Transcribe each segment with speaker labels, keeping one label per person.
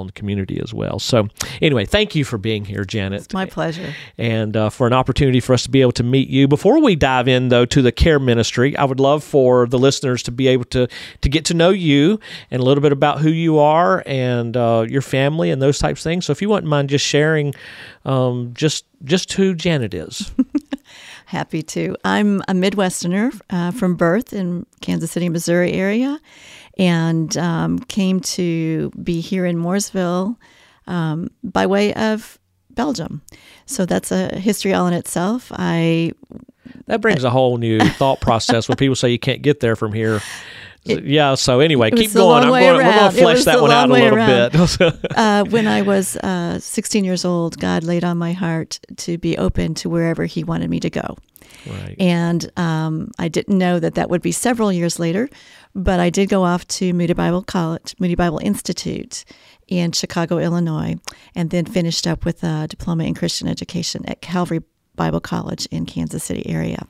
Speaker 1: on the community as well. So, anyway, thank you for being here, Janet.
Speaker 2: It's my pleasure.
Speaker 1: And uh, for an opportunity for us to be able to meet you. Before we dive in, though, to the care ministry, I would love for the listeners to be able to, to get to know you and a little bit about who you are and uh, your family and those types of things. So, if you wouldn't mind just sharing um, just just who Janet is.
Speaker 2: Happy to. I'm a Midwesterner uh, from birth in Kansas City, Missouri area, and um, came to be here in Mooresville um, by way of Belgium. So that's a history all in itself. I
Speaker 1: that brings a whole new thought process when people say you can't get there from here. It, yeah. So anyway, keep going. I'm going, we're going to flesh that one out a little bit.
Speaker 2: uh, when I was uh, 16 years old, God laid on my heart to be open to wherever He wanted me to go. Right. And um, I didn't know that that would be several years later, but I did go off to Moody Bible College, Moody Bible Institute in Chicago, Illinois, and then finished up with a diploma in Christian education at Calvary Bible College in Kansas City area.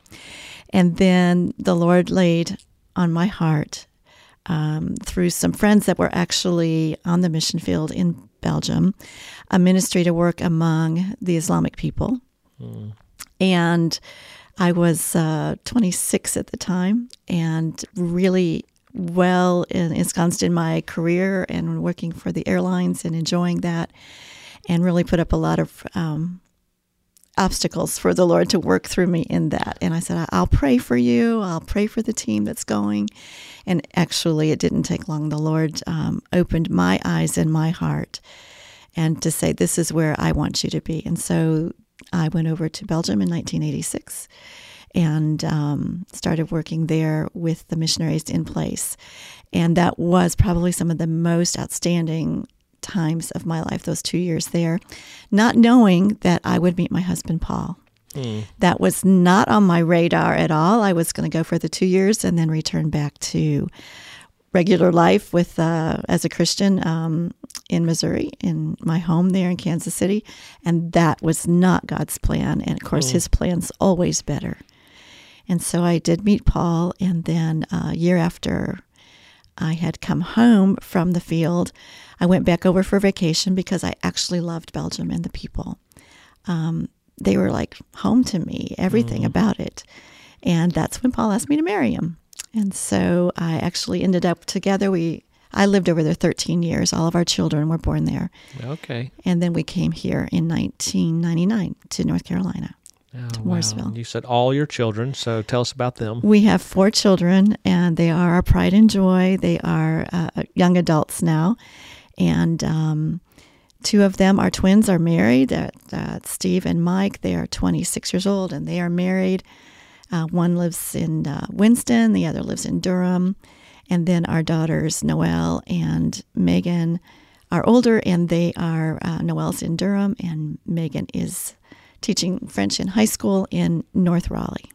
Speaker 2: And then the Lord laid on my heart um, through some friends that were actually on the mission field in Belgium, a ministry to work among the Islamic people. Mm. And I was uh, 26 at the time and really well ensconced in my career and working for the airlines and enjoying that and really put up a lot of um, obstacles for the Lord to work through me in that. And I said, I'll pray for you. I'll pray for the team that's going. And actually, it didn't take long. The Lord um, opened my eyes and my heart and to say, This is where I want you to be. And so I went over to Belgium in 1986 and um, started working there with the missionaries in place. And that was probably some of the most outstanding times of my life, those two years there, not knowing that I would meet my husband, Paul. Mm. That was not on my radar at all. I was going to go for the two years and then return back to regular life with uh, as a Christian um, in Missouri, in my home there in Kansas City, and that was not God's plan. And of course, mm. His plan's always better. And so I did meet Paul, and then a uh, year after I had come home from the field, I went back over for vacation because I actually loved Belgium and the people. Um, they were like home to me, everything mm. about it. And that's when Paul asked me to marry him. And so I actually ended up together. We I lived over there 13 years. All of our children were born there.
Speaker 1: Okay.
Speaker 2: And then we came here in 1999 to North Carolina. Oh, Mooresville. Wow.
Speaker 1: You said all your children, so tell us about them.
Speaker 2: We have four children, and they are our pride and joy. They are uh, young adults now, and um, two of them, our twins, are married. Uh, uh, Steve and Mike, they are 26 years old and they are married. Uh, one lives in uh, Winston, the other lives in Durham. And then our daughters, Noelle and Megan, are older and they are, uh, Noelle's in Durham and Megan is teaching French in high school in North Raleigh.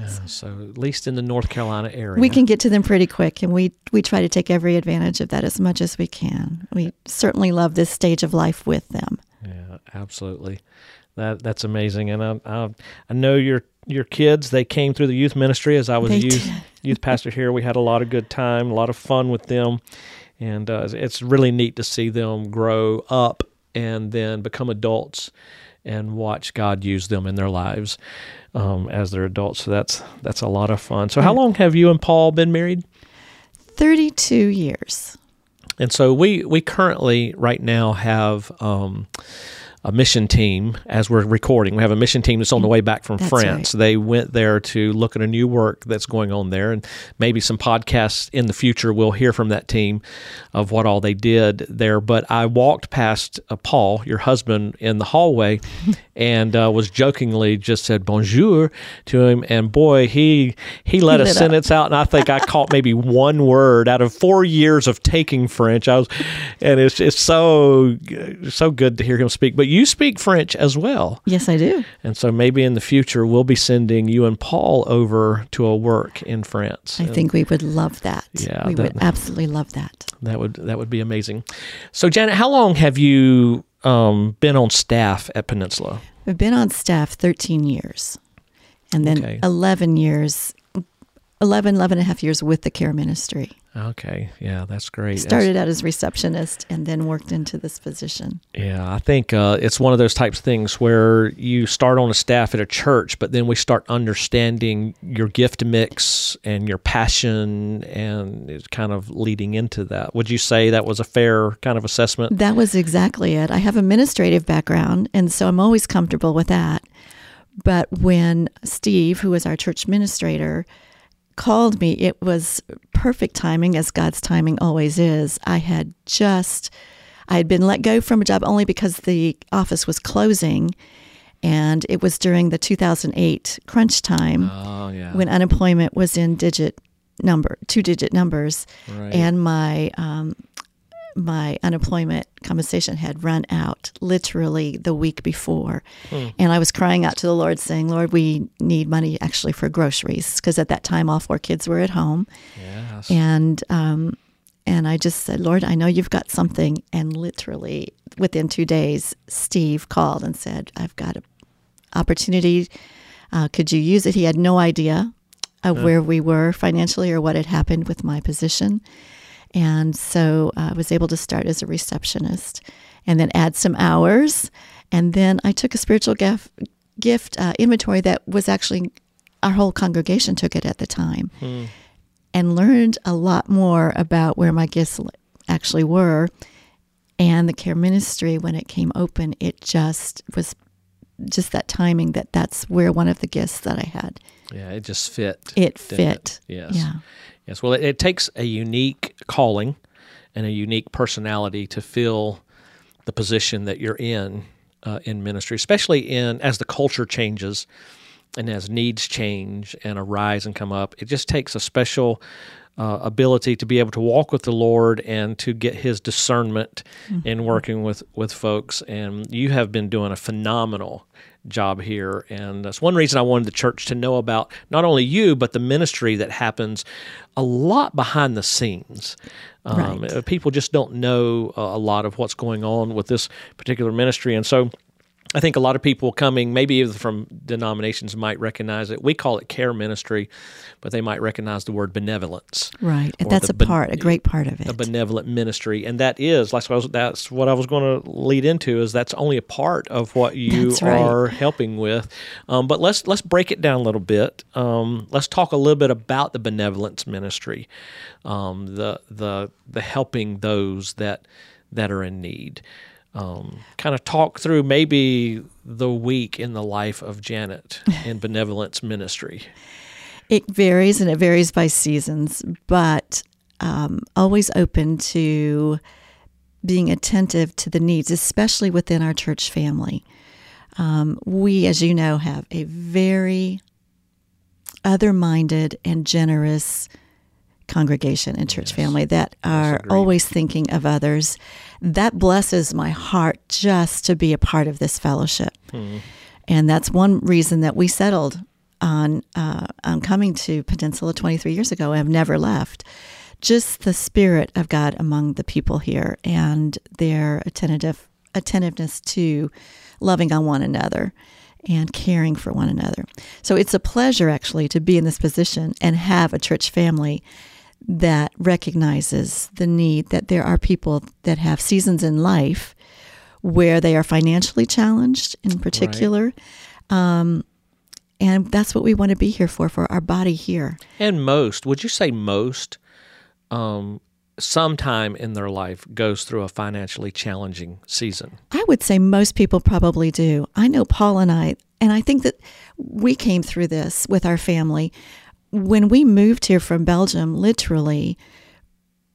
Speaker 1: Uh, so at least in the North Carolina area,
Speaker 2: we can get to them pretty quick, and we we try to take every advantage of that as much as we can. We certainly love this stage of life with them.
Speaker 1: Yeah, absolutely. That that's amazing, and I I, I know your your kids. They came through the youth ministry as I was a youth youth pastor here. We had a lot of good time, a lot of fun with them, and uh, it's really neat to see them grow up and then become adults and watch God use them in their lives um, as they're adults. So that's that's a lot of fun. So how long have you and Paul been married?
Speaker 2: Thirty-two years.
Speaker 1: And so we we currently right now have. Um, a mission team as we're recording. We have a mission team that's on the way back from that's France. Right. They went there to look at a new work that's going on there, and maybe some podcasts in the future we'll hear from that team of what all they did there. But I walked past uh, Paul, your husband, in the hallway, and uh, was jokingly just said bonjour to him, and boy, he he let he a sentence out, and I think I caught maybe one word out of four years of taking French. I was, and it's it's so so good to hear him speak. But you speak French as well.
Speaker 2: Yes, I do.
Speaker 1: And so maybe in the future we'll be sending you and Paul over to a work in France.
Speaker 2: I and think we would love that. Yeah, we that, would absolutely love that.
Speaker 1: That would that would be amazing. So Janet, how long have you um, been on staff at Peninsula?
Speaker 2: I've been on staff 13 years, and then okay. 11 years 11, 11 and a half years with the care ministry.
Speaker 1: Okay, yeah, that's great.
Speaker 2: Started out as receptionist and then worked into this position.
Speaker 1: Yeah, I think uh, it's one of those types of things where you start on a staff at a church, but then we start understanding your gift mix and your passion, and it's kind of leading into that. Would you say that was a fair kind of assessment?
Speaker 2: That was exactly it. I have administrative background, and so I'm always comfortable with that. But when Steve, who is our church administrator, called me, it was perfect timing, as God's timing always is. I had just, I had been let go from a job only because the office was closing. And it was during the 2008 crunch time
Speaker 1: oh, yeah.
Speaker 2: when unemployment was in digit number, two digit numbers. Right. And my um, my unemployment compensation had run out literally the week before. Hmm. And I was crying out to the Lord, saying, Lord, we need money actually for groceries. Because at that time, all four kids were at home.
Speaker 1: Yes.
Speaker 2: And, um, and I just said, Lord, I know you've got something. And literally within two days, Steve called and said, I've got an opportunity. Uh, could you use it? He had no idea of where we were financially or what had happened with my position. And so uh, I was able to start as a receptionist and then add some hours. And then I took a spiritual gift, gift uh, inventory that was actually our whole congregation took it at the time hmm. and learned a lot more about where my gifts actually were. And the care ministry, when it came open, it just was just that timing that that's where one of the gifts that I had.
Speaker 1: Yeah, it just fit.
Speaker 2: It fit.
Speaker 1: It? Yes. Yeah. Yes, well, it, it, takes a unique calling and a unique personality to fill the position that you're in uh, in ministry, especially in as the culture changes and as needs change and arise and come up. It just takes a special uh, ability to be able to walk with the Lord and to get His discernment mm-hmm. in working with with folks. And you have been doing a phenomenal job here. And that's one reason I wanted the church to know about not only you, but the ministry that happens a lot behind the scenes. Um, right. People just don't know a lot of what's going on with this particular ministry. And so I think a lot of people coming, maybe even from denominations, might recognize it. We call it care ministry, but they might recognize the word benevolence.
Speaker 2: Right, that's a part, a great part of it.
Speaker 1: A benevolent ministry, and that is, like, that's what I was going to lead into. Is that's only a part of what you right. are helping with. Um, but let's let's break it down a little bit. Um, let's talk a little bit about the benevolence ministry, um, the the the helping those that that are in need um, kind of talk through maybe the week in the life of Janet in benevolence ministry.
Speaker 2: It varies and it varies by seasons, but um, always open to being attentive to the needs, especially within our church family. Um, we, as you know, have a very other minded and generous congregation and church yes. family that are always thinking of others. That blesses my heart just to be a part of this fellowship. Hmm. And that's one reason that we settled on, uh, on coming to Peninsula 23 years ago and have never left. Just the spirit of God among the people here and their attentive, attentiveness to loving on one another and caring for one another. So it's a pleasure actually to be in this position and have a church family that recognizes the need that there are people that have seasons in life where they are financially challenged in particular. Right. Um, and that's what we want to be here for, for our body here.
Speaker 1: And most, would you say most, um, sometime in their life goes through a financially challenging season?
Speaker 2: I would say most people probably do. I know Paul and I, and I think that we came through this with our family when we moved here from Belgium, literally,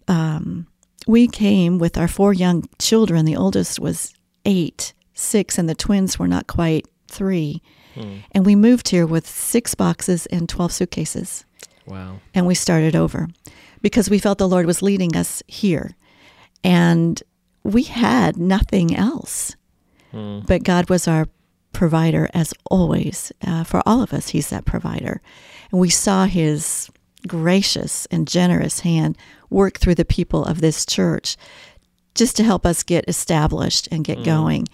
Speaker 2: um, we came with our four young children. The oldest was eight, six, and the twins were not quite three. Hmm. And we moved here with six boxes and 12 suitcases.
Speaker 1: Wow.
Speaker 2: And we started over because we felt the Lord was leading us here. And we had nothing else. Hmm. But God was our provider, as always. Uh, for all of us, He's that provider. And we saw his gracious and generous hand work through the people of this church just to help us get established and get mm. going.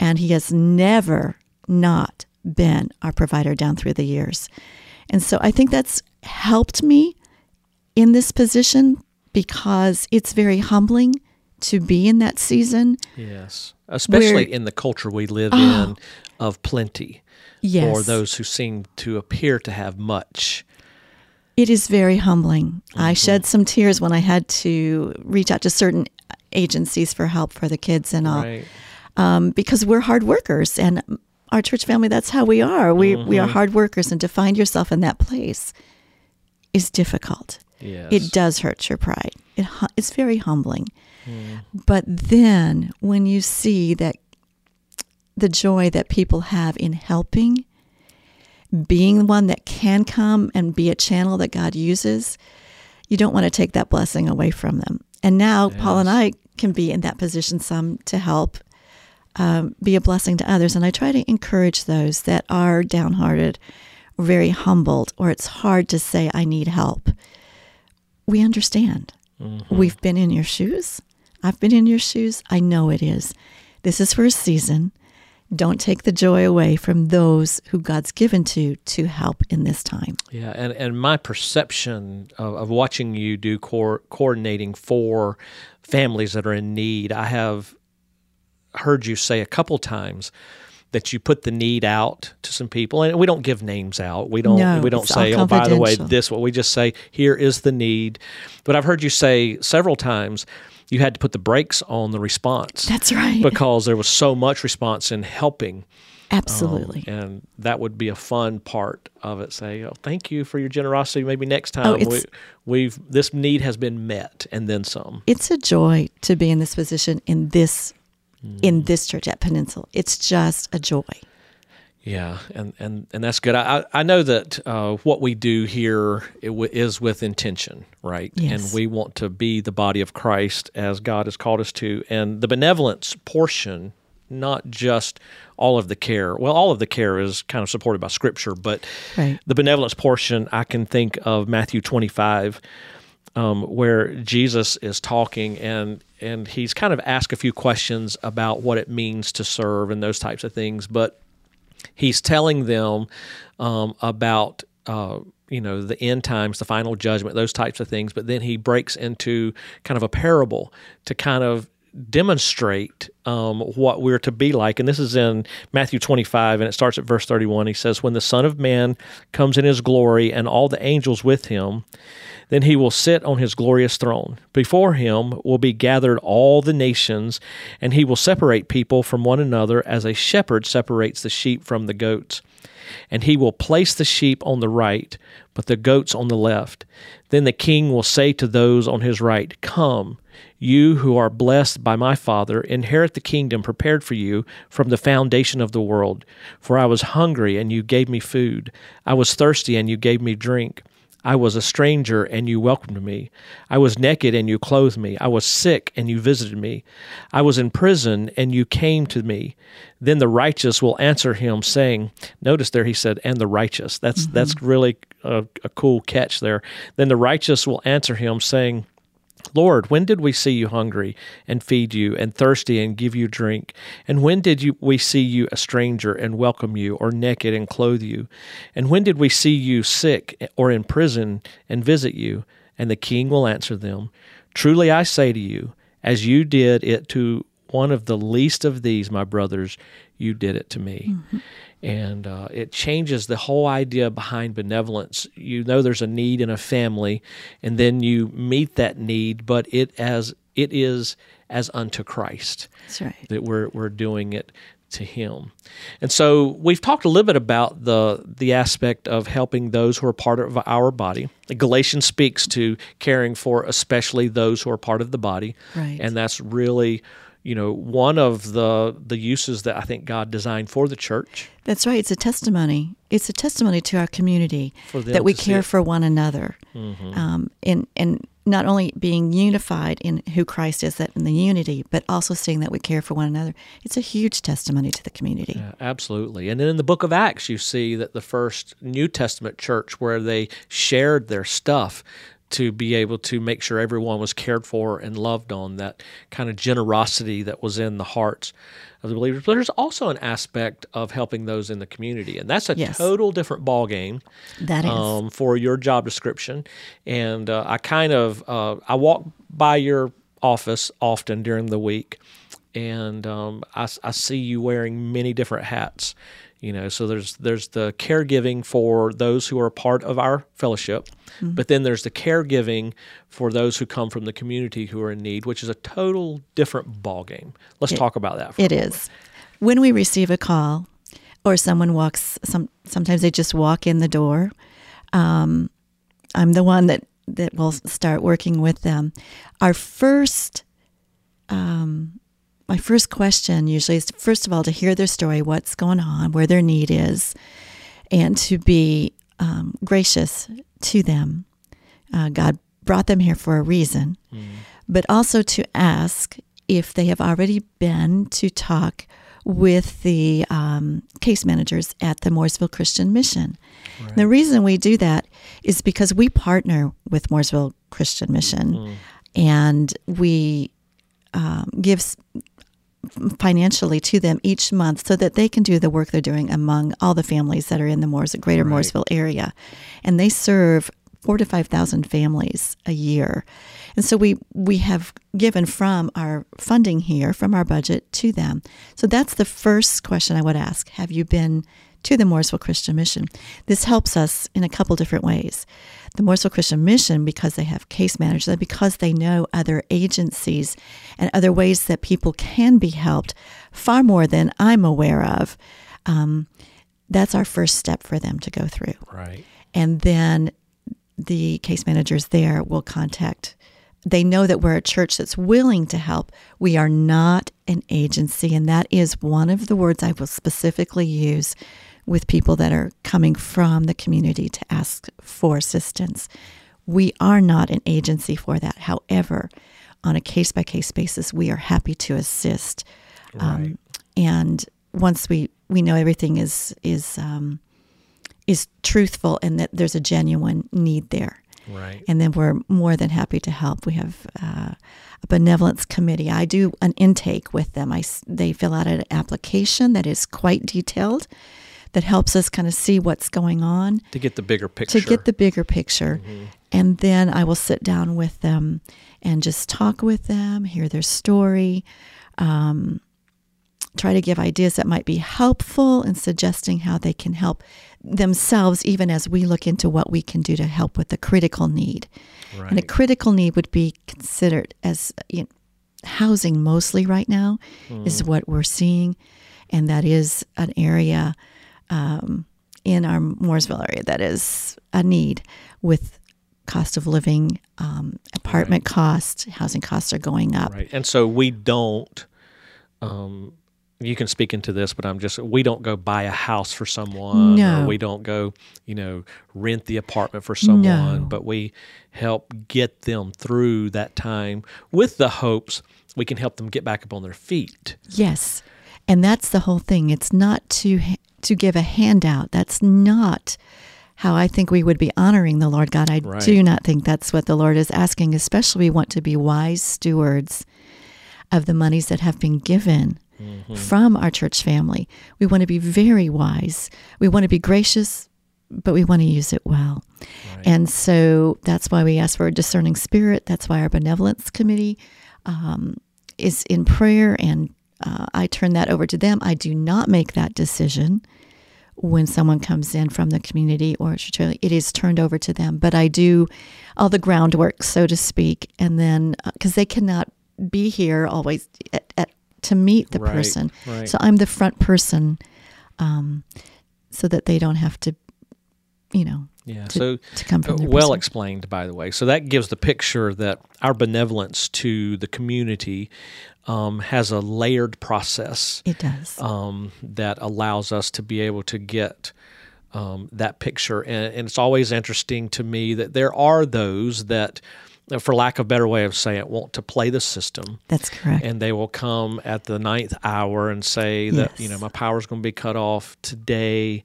Speaker 2: And he has never not been our provider down through the years. And so I think that's helped me in this position because it's very humbling to be in that season.
Speaker 1: Yes. Especially where, in the culture we live oh, in of plenty.
Speaker 2: Yes.
Speaker 1: For those who seem to appear to have much.
Speaker 2: It is very humbling. Mm-hmm. I shed some tears when I had to reach out to certain agencies for help for the kids and all. Right. Um, because we're hard workers and our church family, that's how we are. We, mm-hmm. we are mm-hmm. hard workers, and to find yourself in that place is difficult.
Speaker 1: Yes.
Speaker 2: It does hurt your pride. It, it's very humbling. Mm. But then when you see that the joy that people have in helping, being the one that can come and be a channel that God uses, you don't want to take that blessing away from them. And now yes. Paul and I can be in that position some to help um, be a blessing to others. And I try to encourage those that are downhearted or very humbled, or it's hard to say, I need help. We understand. Mm-hmm. We've been in your shoes. I've been in your shoes. I know it is. This is for a season. Don't take the joy away from those who God's given to to help in this time.
Speaker 1: Yeah, and, and my perception of, of watching you do co- coordinating for families that are in need, I have heard you say a couple times that you put the need out to some people and we don't give names out we don't
Speaker 2: no,
Speaker 1: we don't say oh by the way this what we just say here is the need but i've heard you say several times you had to put the brakes on the response
Speaker 2: that's right.
Speaker 1: because there was so much response in helping.
Speaker 2: Absolutely.
Speaker 1: um, and that would be a fun part of it. Say oh thank you for your generosity. Maybe next oh, time oh, we, we've this need has been met and then some.
Speaker 2: It's a joy to be in this position in this in this church at Peninsula. It's just a joy.
Speaker 1: Yeah, and, and, and that's good. I, I know that uh, what we do here is with intention, right?
Speaker 2: Yes.
Speaker 1: And we want to be the body of Christ as God has called us to. And the benevolence portion, not just all of the care. Well, all of the care is kind of supported by Scripture, but
Speaker 2: right.
Speaker 1: the benevolence portion, I can think of Matthew 25 um, where Jesus is talking and and he's kind of asked a few questions about what it means to serve and those types of things, but he's telling them um, about uh, you know the end times, the final judgment, those types of things. But then he breaks into kind of a parable to kind of demonstrate um, what we're to be like. And this is in Matthew 25, and it starts at verse 31. He says, When the Son of Man comes in his glory and all the angels with him, then he will sit on his glorious throne. Before him will be gathered all the nations, and he will separate people from one another as a shepherd separates the sheep from the goats. And he will place the sheep on the right, but the goats on the left. Then the king will say to those on his right, Come, you who are blessed by my Father, inherit the kingdom prepared for you from the foundation of the world. For I was hungry, and you gave me food. I was thirsty, and you gave me drink. I was a stranger, and you welcomed me. I was naked, and you clothed me. I was sick, and you visited me. I was in prison, and you came to me. Then the righteous will answer him, saying, Notice there he said, and the righteous. That's mm-hmm. that's really a, a cool catch there. Then the righteous will answer him, saying, Lord, when did we see you hungry and feed you, and thirsty and give you drink? And when did you, we see you a stranger and welcome you, or naked and clothe you? And when did we see you sick or in prison and visit you? And the king will answer them Truly I say to you, as you did it to one of the least of these, my brothers, you did it to me. Mm-hmm and uh, it changes the whole idea behind benevolence. You know there's a need in a family, and then you meet that need, but it as it is as unto Christ.
Speaker 2: That's right.
Speaker 1: That we're we're doing it to Him, and so we've talked a little bit about the the aspect of helping those who are part of our body. Galatians speaks to caring for especially those who are part of the body,
Speaker 2: right.
Speaker 1: and that's really you know one of the the uses that I think God designed for the church.
Speaker 2: That's right. It's a testimony. It's a testimony to our community that we care for one another, mm-hmm. um, and and not only being unified in who Christ is, that in the unity, but also seeing that we care for one another. It's a huge testimony to the community.
Speaker 1: Yeah, absolutely. And then in the book of Acts, you see that the first New Testament church where they shared their stuff to be able to make sure everyone was cared for and loved on, that kind of generosity that was in the hearts of the believers. But there's also an aspect of helping those in the community, and that's a yes. total different ball game.
Speaker 2: That is um,
Speaker 1: for your job description. And uh, I kind of uh, I walk by your office often during the week, and um, I, I see you wearing many different hats you know so there's there's the caregiving for those who are a part of our fellowship mm-hmm. but then there's the caregiving for those who come from the community who are in need which is a total different ball game let's it, talk about that
Speaker 2: It is. When we receive a call or someone walks some sometimes they just walk in the door um, i'm the one that that will start working with them. Our first um, my first question usually is first of all to hear their story, what's going on, where their need is, and to be um, gracious to them. Uh, God brought them here for a reason, mm. but also to ask if they have already been to talk with the um, case managers at the Mooresville Christian Mission. Right. The reason we do that is because we partner with Mooresville Christian Mission, mm. and we um, give financially to them each month so that they can do the work they're doing among all the families that are in the Moores, greater right. Mooresville area. And they serve four to 5,000 families a year. And so we, we have given from our funding here, from our budget to them. So that's the first question I would ask. Have you been to the Mooresville Christian Mission? This helps us in a couple different ways the Mooresville Christian Mission because they have case managers and because they know other agencies and other ways that people can be helped far more than I'm aware of. Um, that's our first step for them to go through.
Speaker 1: Right.
Speaker 2: And then the case managers there will contact. They know that we're a church that's willing to help. We are not an agency, and that is one of the words I will specifically use with people that are coming from the community to ask for assistance. We are not an agency for that. However, on a case by case basis, we are happy to assist.
Speaker 1: Um, right. Um,
Speaker 2: and once we, we know everything is is um, is truthful and that there's a genuine need there.
Speaker 1: Right.
Speaker 2: And then we're more than happy to help. We have uh, a benevolence committee. I do an intake with them. I, they fill out an application that is quite detailed that helps us kind of see what's going on
Speaker 1: to get the bigger picture.
Speaker 2: To get the bigger picture. Mm-hmm. And then I will sit down with them and just talk with them, hear their story, um, try to give ideas that might be helpful in suggesting how they can help themselves, even as we look into what we can do to help with the critical need. Right. And a critical need would be considered as you know, housing mostly right now, mm. is what we're seeing. And that is an area um, in our Mooresville area that is a need with cost of living, um, apartment right. costs, housing costs are going up.
Speaker 1: Right. And so we don't, um, you can speak into this, but I'm just, we don't go buy a house for someone.
Speaker 2: No.
Speaker 1: we don't go, you know, rent the apartment for someone, no. but we help get them through that time with the hopes we can help them get back up on their feet.
Speaker 2: Yes. And that's the whole thing. It's not to to give a handout. That's not how I think we would be honoring the Lord God. I right. do not think that's what the Lord is asking, especially we want to be wise stewards of the monies that have been given mm-hmm. from our church family. We want to be very wise. We want to be gracious, but we want to use it well. Right. And so that's why we ask for a discerning spirit. That's why our benevolence committee um, is in prayer and uh, I turn that over to them. I do not make that decision when someone comes in from the community or it is turned over to them. But I do all the groundwork, so to speak, and then because uh, they cannot be here always at, at, to meet the
Speaker 1: right,
Speaker 2: person,
Speaker 1: right.
Speaker 2: so I'm the front person, um, so that they don't have to, you know,
Speaker 1: yeah,
Speaker 2: to,
Speaker 1: so
Speaker 2: to come from
Speaker 1: well explained, by the way. So that gives the picture that our benevolence to the community um, has a layered process.
Speaker 2: It does
Speaker 1: um, that allows us to be able to get um, that picture, and, and, it's always interesting to me that there are those that. For lack of a better way of saying it, want to play the system.
Speaker 2: That's correct.
Speaker 1: And they will come at the ninth hour and say that, yes. you know, my power is going to be cut off today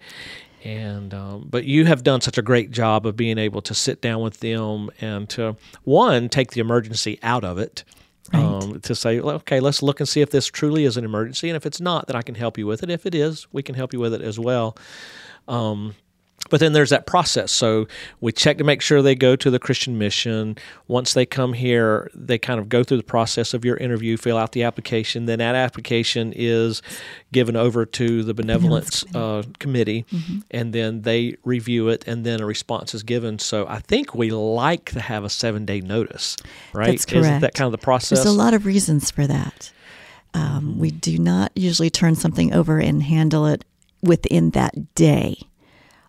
Speaker 1: and um, but you have done such a great job of being able to sit down with them and to one take the emergency out of it
Speaker 2: Right.
Speaker 1: um, to say okay let's look and see if this truly is an emergency and if it's not then i can help you with it if it is we can help you with it as well um, but then there's that process. So we check to make sure they go to the Christian mission. Once they come here, they kind of go through the process of your interview, fill out the application. Then that application is given over to the benevolence uh, committee, and then they review it, and then a response is given. So I think we like to have a seven day notice, right?
Speaker 2: That's
Speaker 1: Isn't that kind of the process?
Speaker 2: There's a lot of reasons for that. Um, we do not usually turn something over and handle it within that day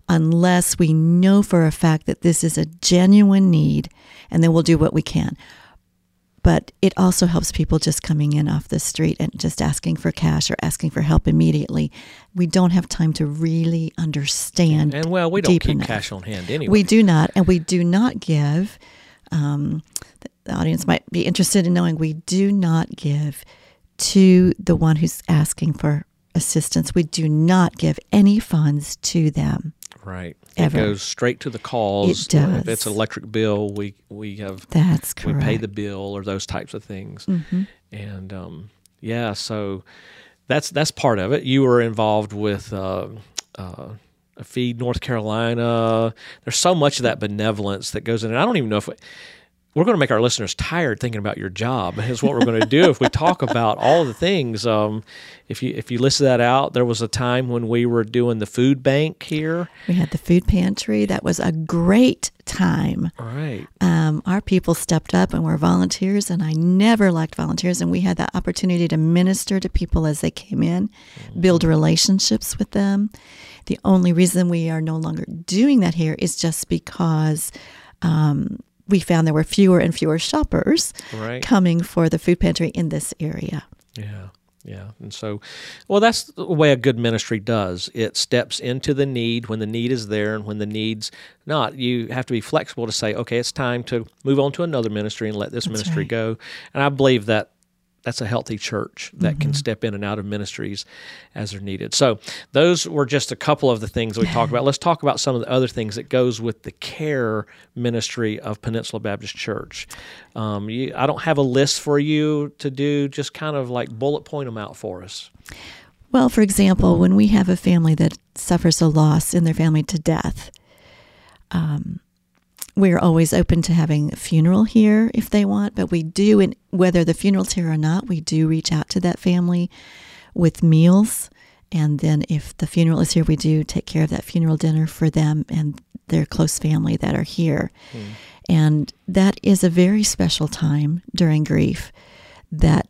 Speaker 2: unless we know for a fact that this is a genuine need, and then we'll do what we can. But it also helps people just coming in off the street and just asking for cash or asking for help immediately. We don't have time to really understand.
Speaker 1: and well, we don't keep
Speaker 2: enough.
Speaker 1: cash on hand anyway.
Speaker 2: We do not, and we do not give. Um, the audience might be interested in knowing we do not give to the one who's asking for assistance. We do not give any funds to them.
Speaker 1: Right.
Speaker 2: Ever.
Speaker 1: It goes straight to the cause.
Speaker 2: It does.
Speaker 1: If it's an electric bill, we we have
Speaker 2: That's correct.
Speaker 1: we pay the bill or those types of things. And um, yeah, so that's that's part of it. You were involved with uh, uh, a Feed North Carolina. There's so much of that benevolence that goes in. And I don't even know if. We're going to make our listeners tired thinking about your job. Is what we're going to do if we talk about all the things. Um, if you if you list that out, there was a time when we were doing the food bank here.
Speaker 2: we had the food pantry. That was a great time.
Speaker 1: Right.
Speaker 2: um, our people stepped up and were volunteers, and I never lacked volunteers. And we had the opportunity to minister to people as they came in, build relationships with them. The only reason we are no longer doing that here is just because um, we found there were fewer and fewer shoppers
Speaker 1: Right.
Speaker 2: coming for the food pantry in this area.
Speaker 1: Yeah. Yeah. And so, well, that's the way a good ministry does. It steps into the need when the need is there and when the need's not. You have to be flexible to say, okay, it's time to move on to another ministry and let this ministry
Speaker 2: right.
Speaker 1: go. And I believe that that's a healthy church that
Speaker 2: Mm-hmm.
Speaker 1: can step in and out of ministries as they're needed. So those were just a couple of the things we talked about. Let's talk about some of the other things that goes with the care ministry of Peninsula Baptist Church. Um, you, I don't have a list for you to do. Just kind of like bullet point them out for us.
Speaker 2: Well, for example, when we have a family that suffers a loss in their family to death, um, we're always open to having a funeral here if they want, but we do, and whether the funeral's here or not, we do reach out to that family with meals. And then if the funeral is here, we do take care of that funeral dinner for them and their close family that are here. And that is a very special time during grief that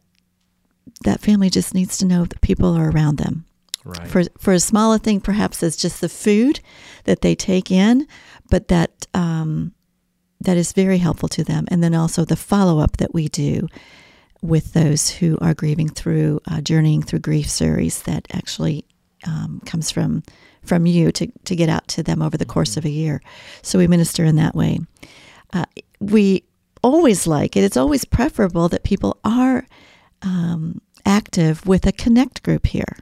Speaker 2: that family just needs to know that people are around them
Speaker 1: Right.
Speaker 2: for for as small a thing perhaps as just the food that they take in, but that um, that is very helpful to them. And then also the follow up that we do with those who are grieving through uh, journeying through grief series that actually um, comes from from you to to get out to them over the course of a year. So we minister in that way. Uh, we always like it. It's always preferable that people are um, active with a connect group here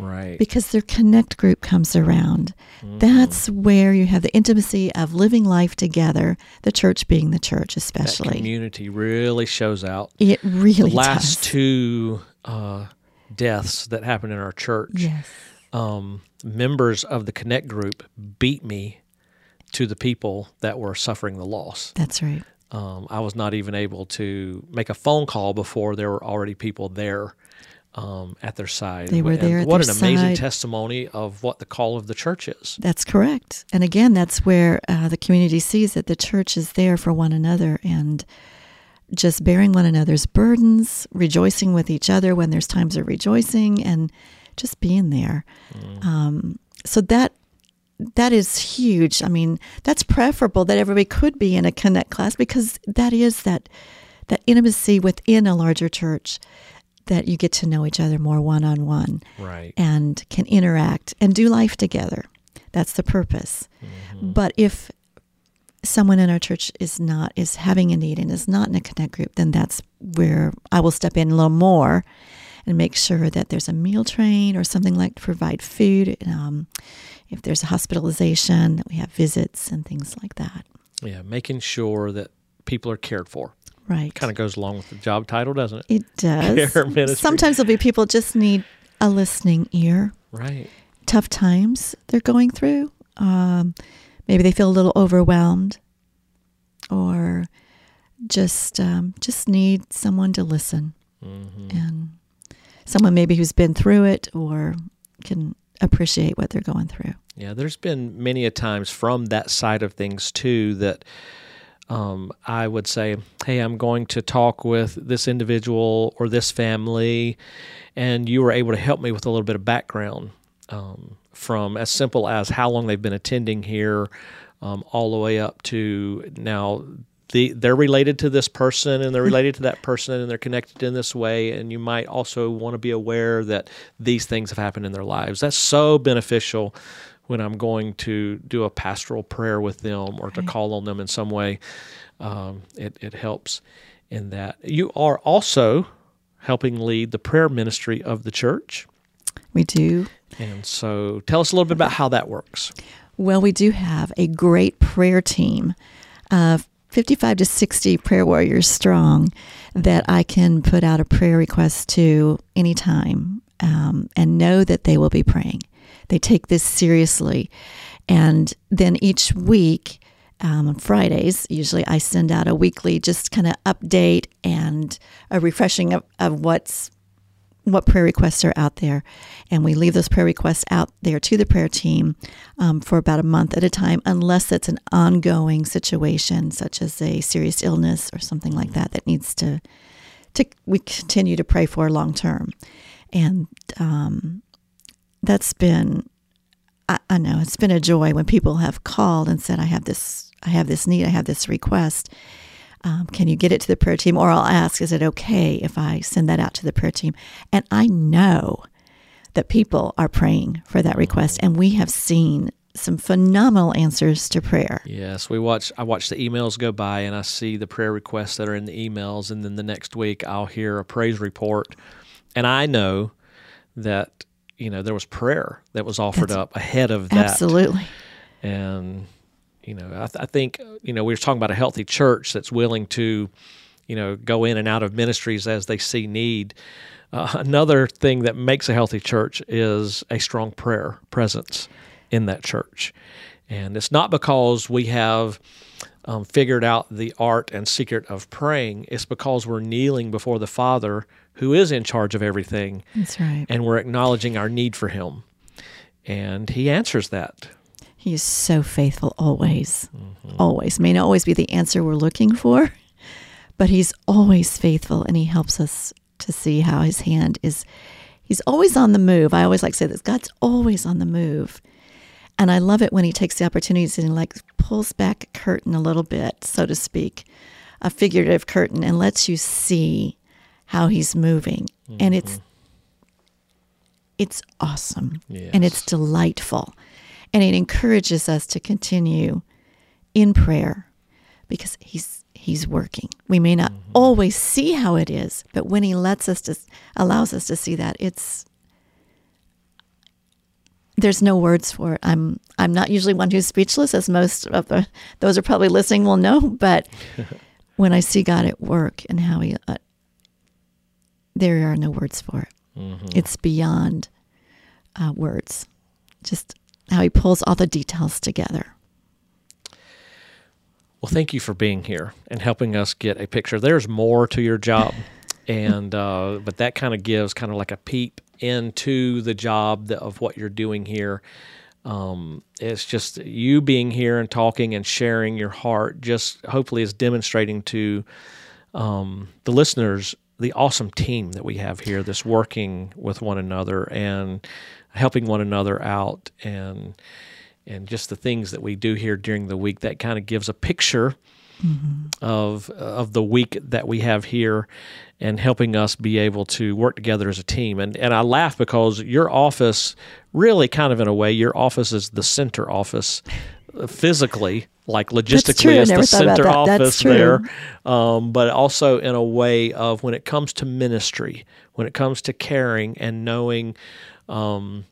Speaker 1: right.
Speaker 2: because their connect group comes around. That's where you have the intimacy of living life together, the church being the church,
Speaker 1: that
Speaker 2: especially.
Speaker 1: community really shows out.
Speaker 2: It really
Speaker 1: the last
Speaker 2: does.
Speaker 1: two uh, deaths that happened in our church,
Speaker 2: Yes.
Speaker 1: um, members of the Connect group beat me to the people that were suffering the loss.
Speaker 2: That's right.
Speaker 1: Um, I was not even able to make a phone call before there were already people there um, at their side.
Speaker 2: They were there at
Speaker 1: What an amazing
Speaker 2: side.
Speaker 1: testimony of what the call of the church is.
Speaker 2: That's correct. And again, that's where uh, the community sees that the church is there for one another and just bearing one another's burdens, rejoicing with each other when there's times of rejoicing, and just being there. Um, so that that is huge. I mean, that's preferable that everybody could be in a connect class because that is that that intimacy within a larger church that you get to know each other more one on one and can interact and do life together. That's the purpose. But if someone in our church is not is having a need and is not in a connect group, then that's where I will step in a little more and make sure that there's a meal train or something like to provide food um, if there's a hospitalization, that we have visits and things like that.
Speaker 1: Yeah, making sure that people are cared for.
Speaker 2: Right.
Speaker 1: Kind of goes along with the job title, doesn't it?
Speaker 2: It does.
Speaker 1: Care ministry.
Speaker 2: Sometimes there'll be people just need a listening ear.
Speaker 1: Right.
Speaker 2: Tough times they're going through. Um, maybe they feel a little overwhelmed, or just um, just need someone to listen,
Speaker 1: Mm-hmm.
Speaker 2: and someone maybe who's been through it or can appreciate what they're going through.
Speaker 1: Yeah, there's been many a times from that side of things too that um, I would say, "Hey, I'm going to talk with this individual or this family," and you were able to help me with a little bit of background um, from as simple as how long they've been attending here, um, all the way up to now. The, they're related to this person and they're related to that person and they're connected in this way and you might also want to be aware that these things have happened in their lives that's so beneficial when I'm going to do a pastoral prayer with them or to call on them in some way. Um, it, it helps in that. You are also helping lead the prayer ministry of the church.
Speaker 2: We do
Speaker 1: And so tell us a little bit about how that works.
Speaker 2: Well, we do have a great prayer team of 55 to 60 prayer warriors strong that I can put out a prayer request to anytime um, and know that they will be praying. They take this seriously. And then each week, um, on Fridays, usually I send out a weekly just kind of update and a refreshing of, of what's what prayer requests are out there. And we leave those prayer requests out there to the prayer team um, for about a month at a time, unless it's an ongoing situation, such as a serious illness or something like that, that needs to, to we continue to pray for long term. And um, that's been, I, I know, it's been a joy when people have called and said, I have this, I have this need, I have this request um, can you get it to the prayer team? Or I'll ask, is it okay if I send that out to the prayer team? And I know that people are praying for that request, and we have seen some phenomenal answers to prayer.
Speaker 1: Yes, we watch. I watch the emails go by, and I see the prayer requests that are in the emails, and then the next week I'll hear a praise report, and I know that you know there was prayer that was offered
Speaker 2: That's-
Speaker 1: up ahead of that.
Speaker 2: Absolutely.
Speaker 1: and you know I, th- I think you know we were talking about a healthy church that's willing to you know go in and out of ministries as they see need uh, another thing that makes a healthy church is a strong prayer presence in that church and it's not because we have um, figured out the art and secret of praying it's because we're kneeling before the father who is in charge of everything
Speaker 2: That's right.
Speaker 1: and we're acknowledging our need for him and he answers that
Speaker 2: He is so faithful always. Mm-hmm. Always. May not always be the answer we're looking for, but he's always faithful and he helps us to see how his hand is he's always on the move. I always like to say this God's always on the move. And I love it when he takes the opportunities and like pulls back a curtain a little bit, so to speak, a figurative curtain, and lets you see how he's moving. And it's it's awesome and it's delightful. And it encourages us to continue in prayer because he's he's working. We may not always see how it is, but when he lets us to allows us to see that, it's there's no words for it. I'm I'm not usually one who's speechless, as most of the those are probably listening will know. But when I see God at work and how He, uh, there are no words for it. It's beyond uh, words. Just how He pulls all the details together.
Speaker 1: Well, thank you for being here and helping us get a picture. There's more to your job, and uh, but that kind of gives kind of like a peep into the job that, of what you're doing here. Um, it's just you being here and talking and sharing your heart. Just hopefully is demonstrating to um, the listeners the awesome team that we have here that's working with one another and helping one another out and and just the things that we do here during the week that kind of gives a picture of of the week that we have here and helping us be able to work together as a team. And and I laugh because your office really kind of in a way your office is the center office uh, physically like logistically is the
Speaker 2: never thought about
Speaker 1: center office there. Um, but also in a way of when it comes to ministry when it comes to caring and knowing um,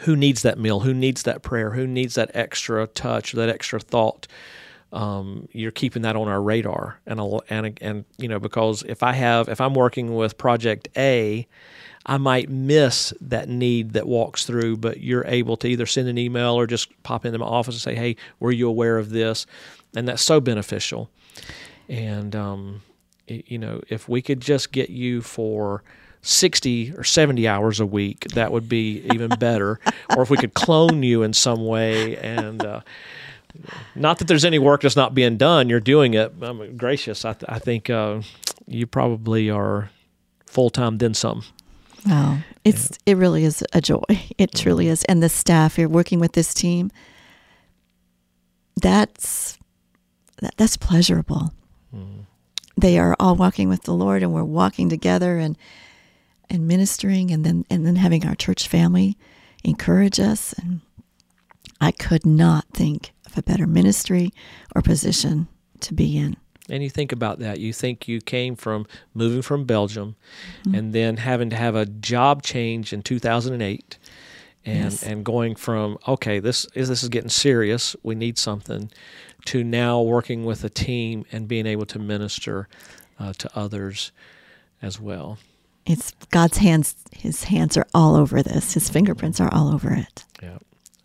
Speaker 1: who needs that meal, who needs that prayer, who needs that extra touch, that extra thought. Um, you're keeping that on our radar, and and and you know because if I have if I'm working with Project A, I might miss that need that walks through, but you're able to either send an email or just pop into my office and say, "Hey, were you aware of this?" And that's so beneficial. And um, you know, if we could just get you for 60 or 70 hours a week, that would be even better. or if we could clone you in some way and, uh, not that there's any work that's not being done. You're doing it. I'm gracious. I, th- I think uh, you probably are full time, then some.
Speaker 2: Wow, it's yeah. it really is a joy. It truly is, and the staff you're working with this team. That's that, that's pleasurable. Mm. They are all walking with the Lord, and we're walking together, and and ministering and then and then having our church family encourage us and I could not think of a better ministry or position to be in.
Speaker 1: And you think about that. You think you came from moving from Belgium mm-hmm. and then having to have a job change in 2008 and yes. and going from okay, this is this is getting serious. We need something to now working with a team and being able to minister uh, to others as well
Speaker 2: it's God's hands. His hands are all over this. His fingerprints are all over it.
Speaker 1: Yeah,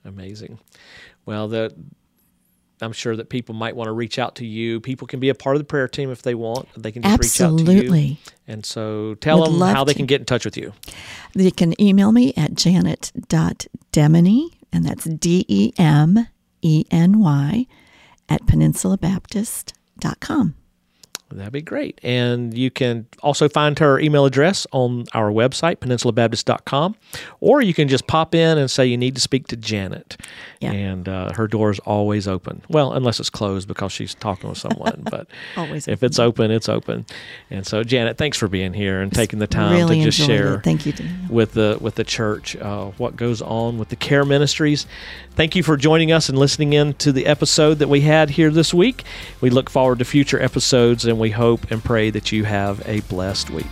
Speaker 1: amazing. Well, the I'm sure that people might want to reach out to you. People can be a part of the prayer team if they want. They can just
Speaker 2: Absolutely.
Speaker 1: reach out to you. And so tell Would them how they to. can get in touch with you.
Speaker 2: They can email me at janet.demeny, and that's D E M E N Y, at peninsulabaptist.com.
Speaker 1: That'd be great. And you can also find her email address on our website, peninsulabaptist.com, or you can just pop in and say you need to speak to Janet. Yeah. And uh, her door is always open. Well, unless it's closed because she's talking with someone. But
Speaker 2: always
Speaker 1: if it's open, it's open. And so, Janet, thanks for being here and taking the time
Speaker 2: really
Speaker 1: to just share
Speaker 2: it. Thank you,
Speaker 1: with the with the church uh, what goes on with the care ministries. Thank you for joining us and listening in to the episode that we had here this week. We look forward to future episodes and we hope and pray that you have a blessed week.